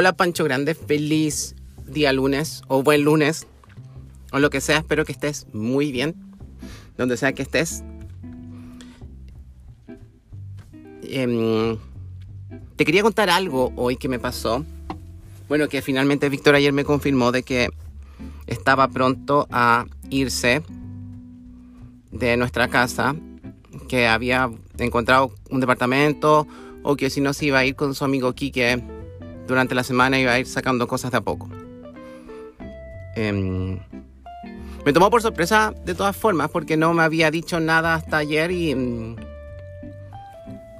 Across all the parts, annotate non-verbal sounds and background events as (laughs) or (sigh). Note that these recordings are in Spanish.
Hola Pancho Grande, feliz día lunes o buen lunes o lo que sea, espero que estés muy bien, donde sea que estés. Em, te quería contar algo hoy que me pasó. Bueno, que finalmente Víctor ayer me confirmó de que estaba pronto a irse de nuestra casa, que había encontrado un departamento o que si no se iba a ir con su amigo Quique durante la semana iba a ir sacando cosas de a poco. Em, me tomó por sorpresa de todas formas porque no me había dicho nada hasta ayer y, mm,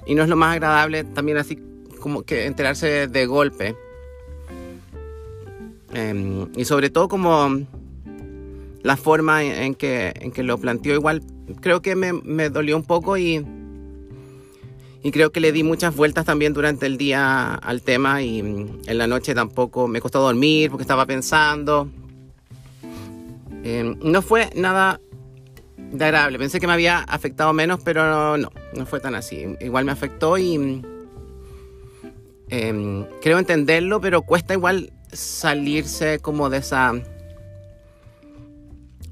y no es lo más agradable también así como que enterarse de golpe. Em, y sobre todo como la forma en que, en que lo planteó igual creo que me, me dolió un poco y, y creo que le di muchas vueltas también durante el día al tema y mm, en la noche tampoco me costó dormir porque estaba pensando. Em, no fue nada agradable. Pensé que me había afectado menos, pero no, no, fue tan así. Igual me afectó y mm, em, creo entenderlo, pero cuesta igual salirse como de esa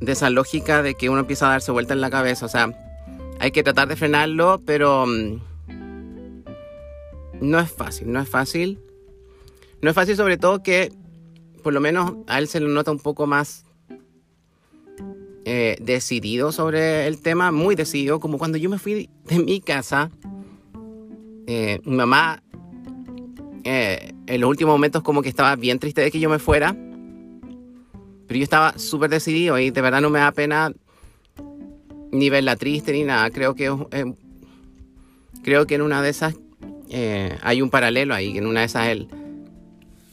de esa lógica de que uno empieza a darse vuelta en la cabeza. O sea, hay que tratar de frenarlo, pero mm, no es fácil, no es fácil. No es fácil sobre todo que por lo menos a él se lo nota un poco más eh, decidido sobre el tema, muy decidido, como cuando yo me fui de mi casa, eh, mi mamá eh, en los últimos momentos como que estaba bien triste de que yo me fuera, pero yo estaba súper decidido y de verdad no me da pena ni verla triste ni nada. Creo que, creo que en una de esas eh, hay un paralelo ahí. En una de esas él,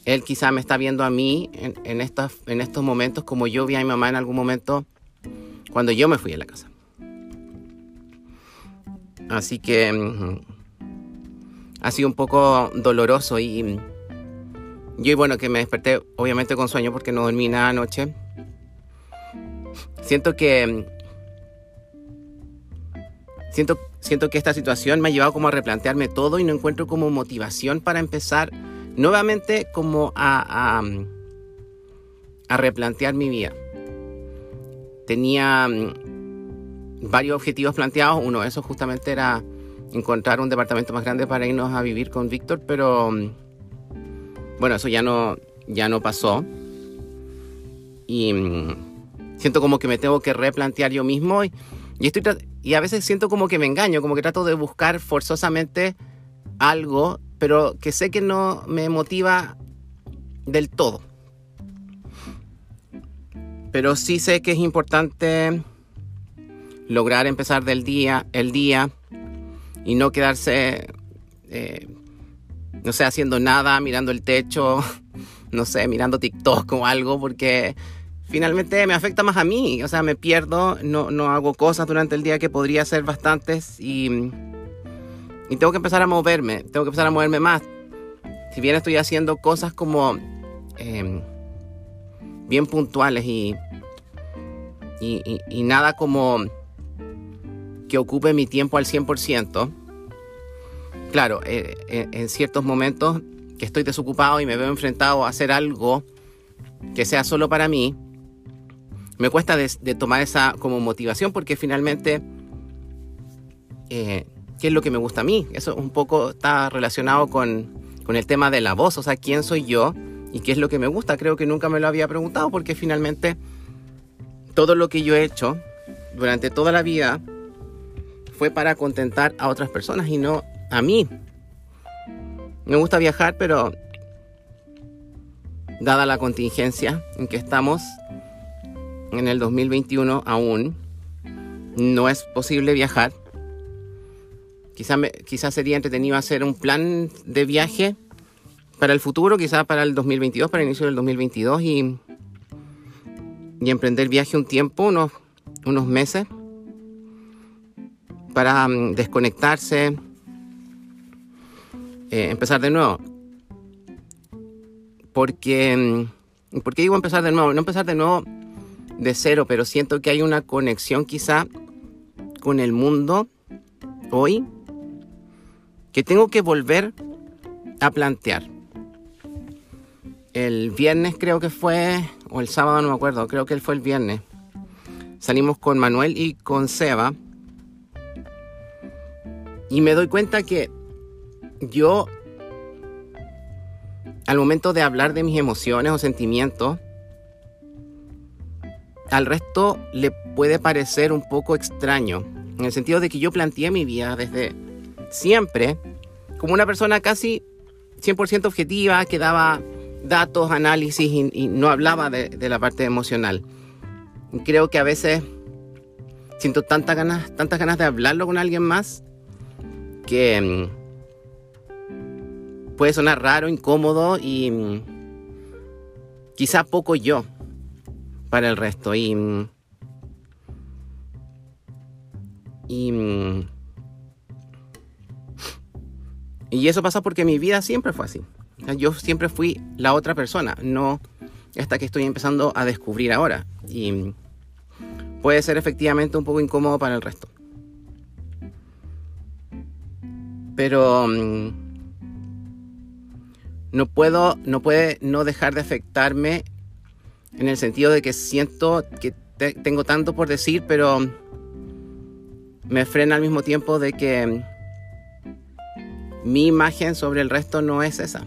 él quizá me está viendo a mí en, estos, en estos momentos como yo vi a mi mamá en algún momento cuando yo me fui de la casa. Así que mm, ha sido un poco doloroso y yo, bueno, que me desperté obviamente con sueño porque no dormí nada anoche. Siento que. Siento, siento que esta situación me ha llevado como a replantearme todo y no encuentro como motivación para empezar nuevamente como a, a, a replantear mi vida. Tenía mm, varios objetivos planteados. Uno de esos justamente era encontrar un departamento más grande para irnos a vivir con Víctor, pero mm, bueno, eso ya no, ya no pasó. Y siento como que me tengo que replantear yo mismo. Y, estoy, y a veces siento como que me engaño, como que trato de buscar forzosamente algo, pero que sé que no me motiva del todo. Pero sí sé que es importante lograr empezar del día, el día, y no quedarse eh, no sé, haciendo nada, mirando el techo, (laughs) no sé, mirando TikTok o algo, porque finalmente me afecta más a mí. O sea, me pierdo, no, no hago cosas durante el día que podría hacer bastantes y, y tengo que empezar a moverme, tengo que empezar a moverme más. Si bien estoy haciendo cosas como em, bien puntuales y, y, y nada como que ocupe mi tiempo al 100%, claro, eh, eh, en ciertos momentos que estoy desocupado y me veo enfrentado a hacer algo que sea solo para mí, me cuesta de, tomar esa como motivación porque finalmente, eh, ¿qué es lo que me gusta a mí? Eso un poco está relacionado con, con el tema de la voz, o sea, ¿quién soy yo? ¿Y qué es lo que me gusta? Creo que nunca me lo había preguntado porque finalmente todo lo que yo he hecho durante toda la vida fue para contentar a otras personas y no a mí. Me gusta viajar, pero dada la contingencia en que estamos en el 2021 aún, no es posible viajar. Quizás quizá sería entretenido hacer un plan de viaje para el futuro, quizás para el 2022, para el inicio del 2022 y, y emprender viaje un tiempo, unos, unos meses, para mm, desconectarse, eh, empezar de nuevo. Porque, mm, ¿por qué digo empezar de nuevo? No empezar de nuevo de cero, pero siento que hay una conexión quizá con el mundo hoy que tengo que volver a plantear. el viernes creo que fue, o el sábado no me acuerdo, creo que fue el viernes. Salimos con Manuel y con Seba. Y me doy cuenta que yo, al momento de hablar de mis emociones o sentimientos, al resto le puede parecer un poco extraño. En el sentido de que yo planteé mi vida desde siempre como una persona casi 100% objetiva que daba datos, análisis y, no hablaba de, la parte emocional. Creo que a veces siento tantas ganas, tantas ganas de hablarlo con alguien más que mm, puede sonar raro, incómodo y mm, quizá poco yo para el resto. Y, y Y eso pasa porque mi vida siempre fue así. Yo siempre fui la otra persona, no esta que estoy empezando a descubrir ahora. Y puede ser efectivamente un poco incómodo para el resto. Pero mm, no puedo, no puede no dejar de afectarme en el sentido de que siento que tengo tanto por decir, pero me frena al mismo tiempo de que mi imagen sobre el resto no es esa.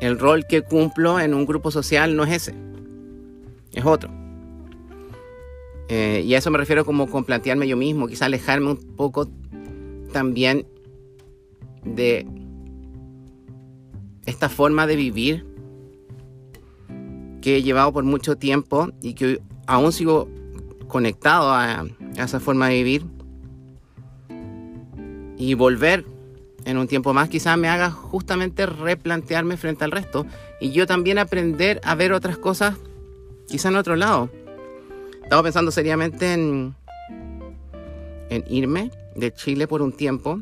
El rol que cumplo en un grupo social no es ese, es otro. Eh, y a eso me refiero como con plantearme yo mismo, quizá alejarme un poco también de esta forma de vivir he llevado por mucho tiempo y que aún sigo conectado a esa forma de vivir y volver en un tiempo más quizás me haga justamente replantearme frente al resto y yo también aprender a ver otras cosas quizá en otro lado. Estaba pensando seriamente en, en irme de Chile por un tiempo.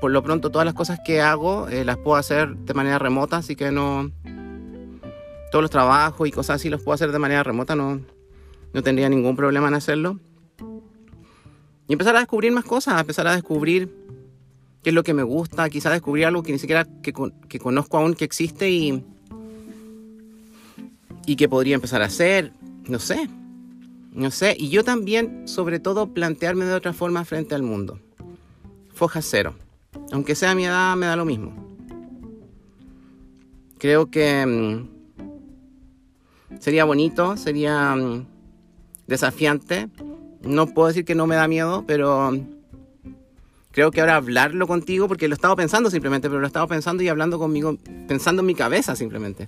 Por lo pronto todas las cosas que hago eh, las puedo hacer de manera remota, así que no... Todos los trabajos y cosas así los puedo hacer de manera remota, no, no tendría ningún problema en hacerlo. Y empezar a descubrir más cosas, empezar a descubrir qué es lo que me gusta, quizás descubrir algo que ni siquiera que, que conozco aún que existe y, y que podría empezar a hacer, no sé, no sé. Y yo también, sobre todo, plantearme de otra forma frente al mundo. Foja cero. Aunque sea mi edad, me da lo mismo. Creo que mm, sería bonito, sería mm, desafiante no puedo decir que no me da miedo, pero creo que ahora hablarlo contigo, porque lo he estado pensando simplemente, pero lo he estado pensando y hablando conmigo, pensando en mi cabeza simplemente.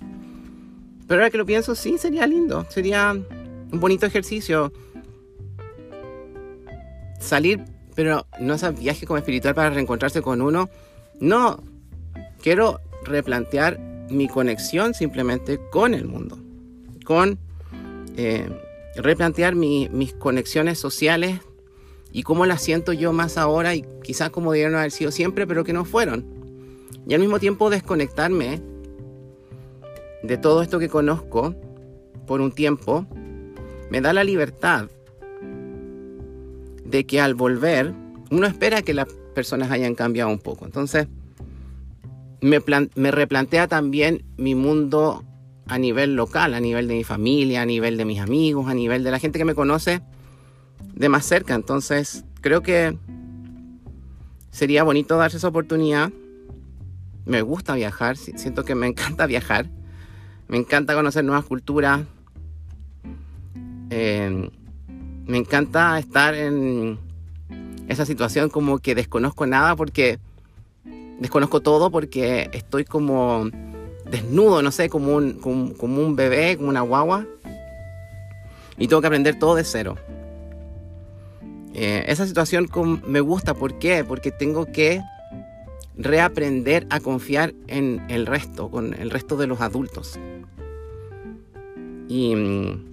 Pero ahora que lo pienso, sí, sería lindo, sería un bonito ejercicio. Salir, pero no es viaje como espiritual para reencontrarse con uno. No, quiero replantear mi conexión simplemente con el mundo, con eh, replantear mis conexiones sociales y cómo las siento yo más ahora y quizás como debieron haber sido siempre, pero que no fueron. Y al mismo tiempo desconectarme de todo esto que conozco por un tiempo, me da la libertad de que al volver, uno espera que las personas hayan cambiado un poco. Entonces, me, me replantea también mi mundo a nivel local, a nivel de mi familia, a nivel de mis amigos, a nivel de la gente que me conoce de más cerca. Entonces, creo que sería bonito darse esa oportunidad. Me gusta viajar, siento que me (laughs) encanta viajar. Me encanta conocer nuevas culturas. Eh, me encanta estar en esa situación como que desconozco nada porque desconozco todo porque estoy como desnudo, no sé, como un, como, un bebé, como una guagua. Y tengo que aprender todo de cero. Eh, esa situación me gusta, ¿por qué? Porque tengo que reaprender a confiar en el resto, con el resto de los adultos. Y mm,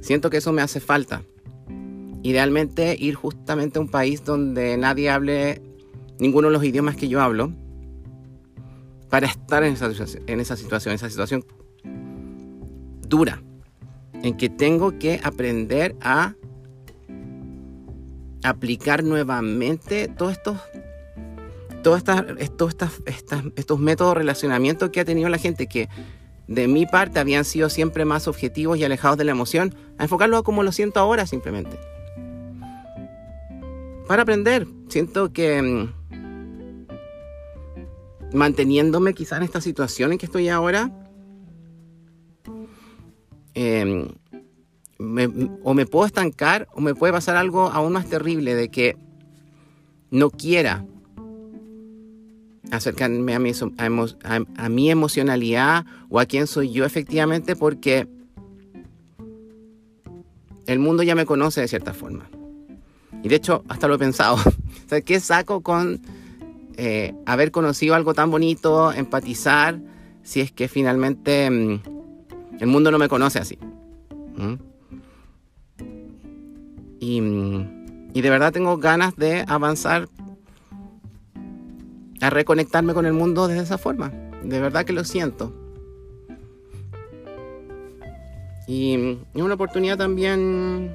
siento que eso me hace falta. Idealmente ir justamente a un país donde nadie hable ninguno de los idiomas que yo hablo para estar en esa, en esa situación, esa situación dura, en que tengo que aprender a aplicar nuevamente todos estos todos estos, estos métodos de relacionamiento que ha tenido la gente que de mi parte habían sido siempre más objetivos y alejados de la emoción, a enfocarlo como lo siento ahora simplemente. Para aprender, siento que mm, manteniéndome quizá en esta situación en que estoy ahora, em, o me puedo estancar o me puede pasar algo aún más terrible de que no quiera acercarme a mi, a, mi emocionalidad o a quién soy yo efectivamente porque el mundo ya me conoce de cierta forma. Y de hecho, hasta lo he pensado. (laughs) ¿qué saco con eh, haber conocido algo tan bonito, empatizar, si es que finalmente mm, el mundo no me conoce así? ¿Mm? Y, mm, y de verdad tengo ganas de avanzar a reconectarme con el mundo de esa forma. De verdad que lo siento. Y es una oportunidad también,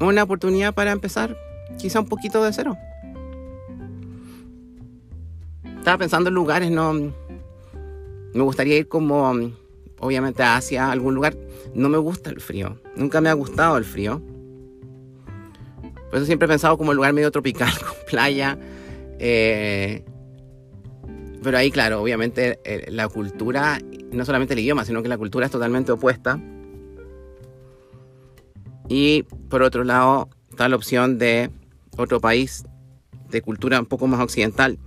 una oportunidad para empezar quizá un poquito de cero. Estaba pensando en lugares, no, me gustaría ir como, obviamente, a Asia, a algún lugar. No me gusta el frío, nunca me ha gustado el frío. Por eso siempre he pensado como un lugar medio tropical, (laughs) con playa. Eh, pero ahí, claro, obviamente eh, la cultura, no solamente el idioma, sino que la cultura es totalmente opuesta. Y por otro lado, está la opción de otro país de cultura un poco más occidental,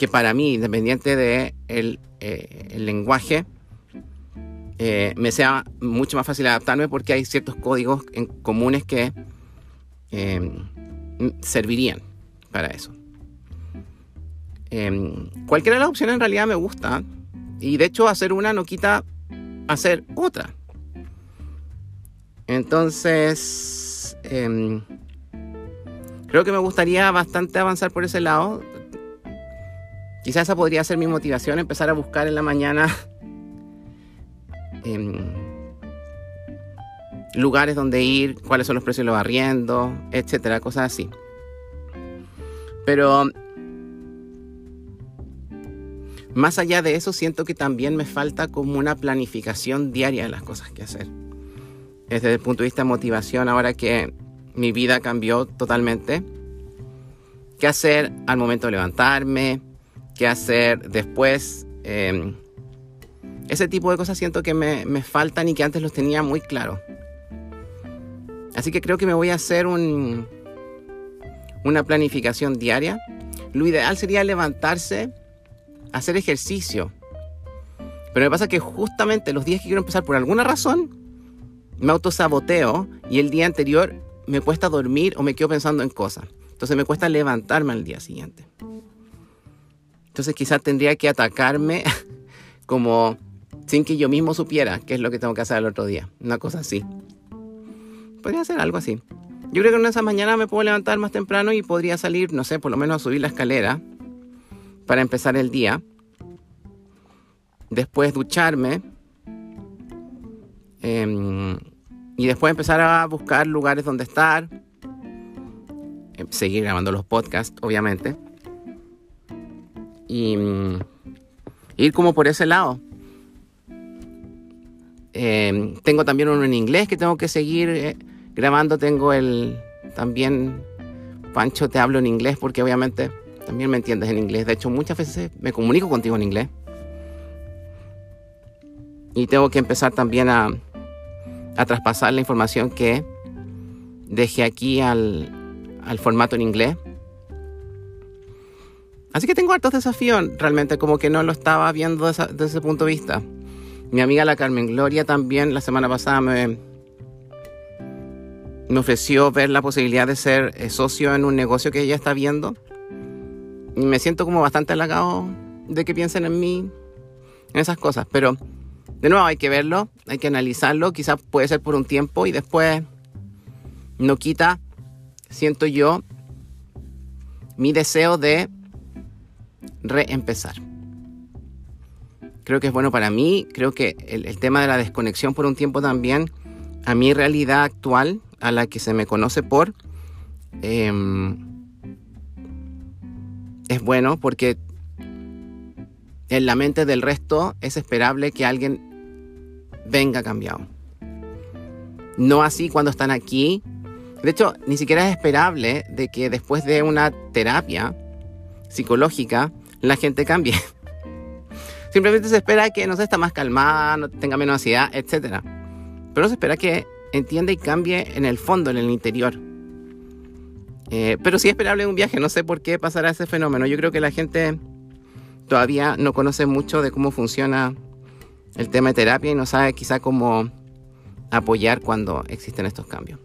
que para mí, independiente de el, eh, lenguaje, me sea mucho más fácil adaptarme porque hay ciertos códigos en comunes que Em, servirían para eso. Em, cualquiera de las opciones en realidad me gusta. Y de hecho hacer una no quita hacer otra. Entonces, em, creo que me gustaría bastante avanzar por ese lado. Quizás esa podría ser mi motivación, empezar a buscar en la mañana lugares donde ir, cuáles son los precios de los arriendos, etcétera, cosas así. Pero más allá de eso, siento que también me falta como una planificación diaria de las cosas que hacer. Desde el punto de vista de motivación, ahora que mi vida cambió totalmente, qué hacer al momento de levantarme, qué hacer después. Em, ese tipo de cosas siento que me, me faltan y que antes los tenía muy claros. Así que creo que me voy a hacer un, una planificación diaria. Lo ideal sería levantarse, hacer ejercicio. Pero me pasa que justamente los días que quiero empezar por alguna razón, me autosaboteo y el día anterior me cuesta dormir o me quedo pensando en cosas. Entonces me cuesta levantarme al día siguiente. Entonces quizás tendría que atacarme (laughs) como sin que yo mismo supiera qué es lo que tengo que hacer el otro día. Una cosa así. Podría hacer algo así. Yo creo que en esa mañana me puedo levantar más temprano y podría salir, no sé, por lo menos a subir la escalera para empezar el día. Después ducharme. Em, y después empezar a buscar lugares donde estar. Em, seguir grabando los podcasts, obviamente. Y ir como por ese lado. Em, tengo también uno en inglés que tengo que seguir eh, grabando tengo el también Pancho te hablo en inglés porque obviamente también me entiendes en inglés. De hecho, muchas veces me comunico contigo en inglés. Y tengo que empezar también a, a traspasar la información que dejé aquí al, al formato en inglés. Así que tengo hartos desafíos, realmente como que no lo estaba viendo desde ese punto de vista. Mi amiga la Carmen Gloria también la semana pasada me, ofreció ver la posibilidad de ser eh, socio en un negocio que ella está viendo. Y me siento como bastante halagado de que piensen en mí, en esas cosas. Pero de nuevo hay que verlo, hay que analizarlo. Quizás puede ser por un tiempo y después no quita, siento yo, mi deseo de reempezar. Creo que es bueno para mí, creo que el, tema de la desconexión por un tiempo también, a mi realidad actual, a la que se me conoce por, em, es bueno porque en la mente del resto es esperable que alguien venga cambiado. No así cuando están aquí. De hecho, ni siquiera es esperable de que después de una terapia psicológica la gente cambie. Simplemente se espera que no se está más calmada, no tenga menos ansiedad, etc. Pero se espera que entienda y cambie en el fondo, en el interior. Eh, pero sí es esperable un viaje, no sé por qué pasará ese fenómeno. Yo creo que la gente todavía no conoce mucho de cómo funciona el tema de terapia y no sabe quizá cómo apoyar cuando existen estos cambios.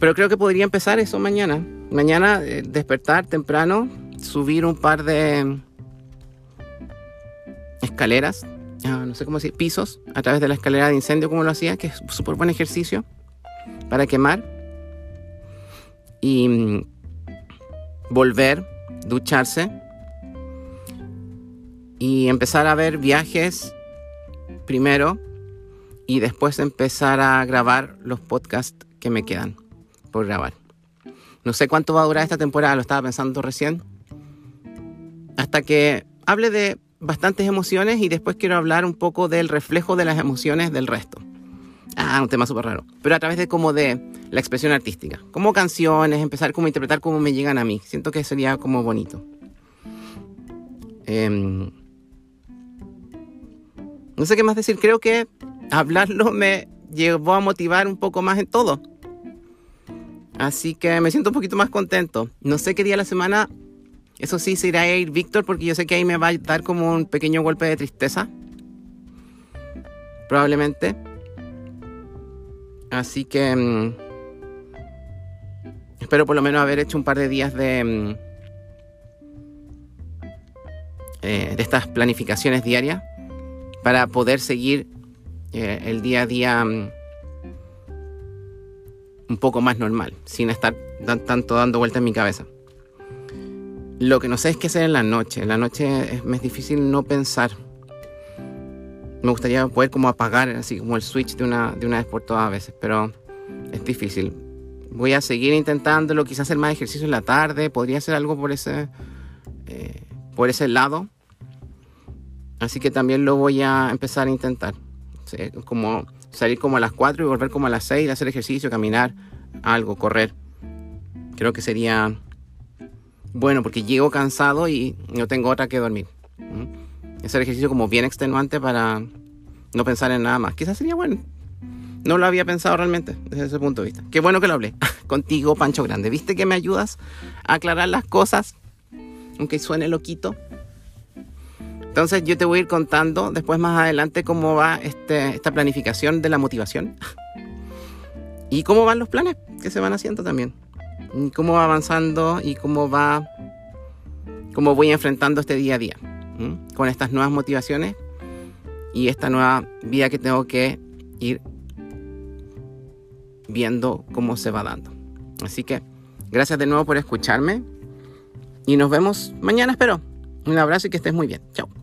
Pero creo que podría empezar eso mañana. Mañana eh, despertar temprano, subir un par de escaleras, ah, no sé cómo decir, pisos, a través de la escalera de incendio como lo hacía, que es súper buen ejercicio para quemar. Y mm, volver, ducharse y empezar a ver viajes primero y después empezar a grabar los podcasts que me quedan por grabar. No sé cuánto va a durar esta temporada, lo estaba pensando recién. Hasta que hable de bastantes emociones y después quiero hablar un poco del reflejo de las emociones del resto. Ah, un tema súper raro. Pero a través de como de la expresión artística. Como canciones, empezar como a interpretar cómo me llegan a mí. Siento que sería como bonito. Em, no sé qué más decir. Creo que hablarlo me llevó a motivar un poco más en todo. Así que me siento un poquito más contento. No sé qué día de la semana eso sí, se irá a ir Víctor porque yo sé que ahí me va a dar como un pequeño golpe de tristeza. Probablemente. Así que... Mm, espero por lo menos haber hecho un par de días de... Mm, eh, de estas planificaciones diarias para poder seguir eh, el día a día mm, un poco más normal, sin estar tanto dando vueltas en mi cabeza. Lo que no sé es qué hacer en la noche. En la noche es, más difícil no pensar. Me gustaría poder como apagar así como el switch de una, de una vez por todas a veces, pero es difícil. Voy a seguir intentándolo, quizás hacer más ejercicio en la tarde, podría hacer algo por ese, eh, por ese lado. Así que también lo voy a empezar a intentar. Como salir como a las 4 y volver como a las 6, hacer ejercicio, caminar, algo, correr. Creo que sería bueno, porque llego cansado y no tengo otra que dormir. El ejercicio como bien extenuante para no pensar en nada más. Quizás sería bueno. No lo había pensado realmente desde ese punto de vista. Qué bueno que lo hablé (laughs) contigo, Pancho Grande. ¿Viste que me ayudas a aclarar las cosas? Aunque suene loquito. Entonces yo te voy a ir contando después más adelante cómo va este, esta planificación de la motivación. y cómo van los planes que se van haciendo también cómo va avanzando y cómo va, cómo voy enfrentando este día a día con estas nuevas motivaciones y esta nueva vida que tengo que ir viendo cómo se va dando. Así que gracias de nuevo por escucharme y nos vemos mañana, espero. Un abrazo y que estés muy bien. Chao.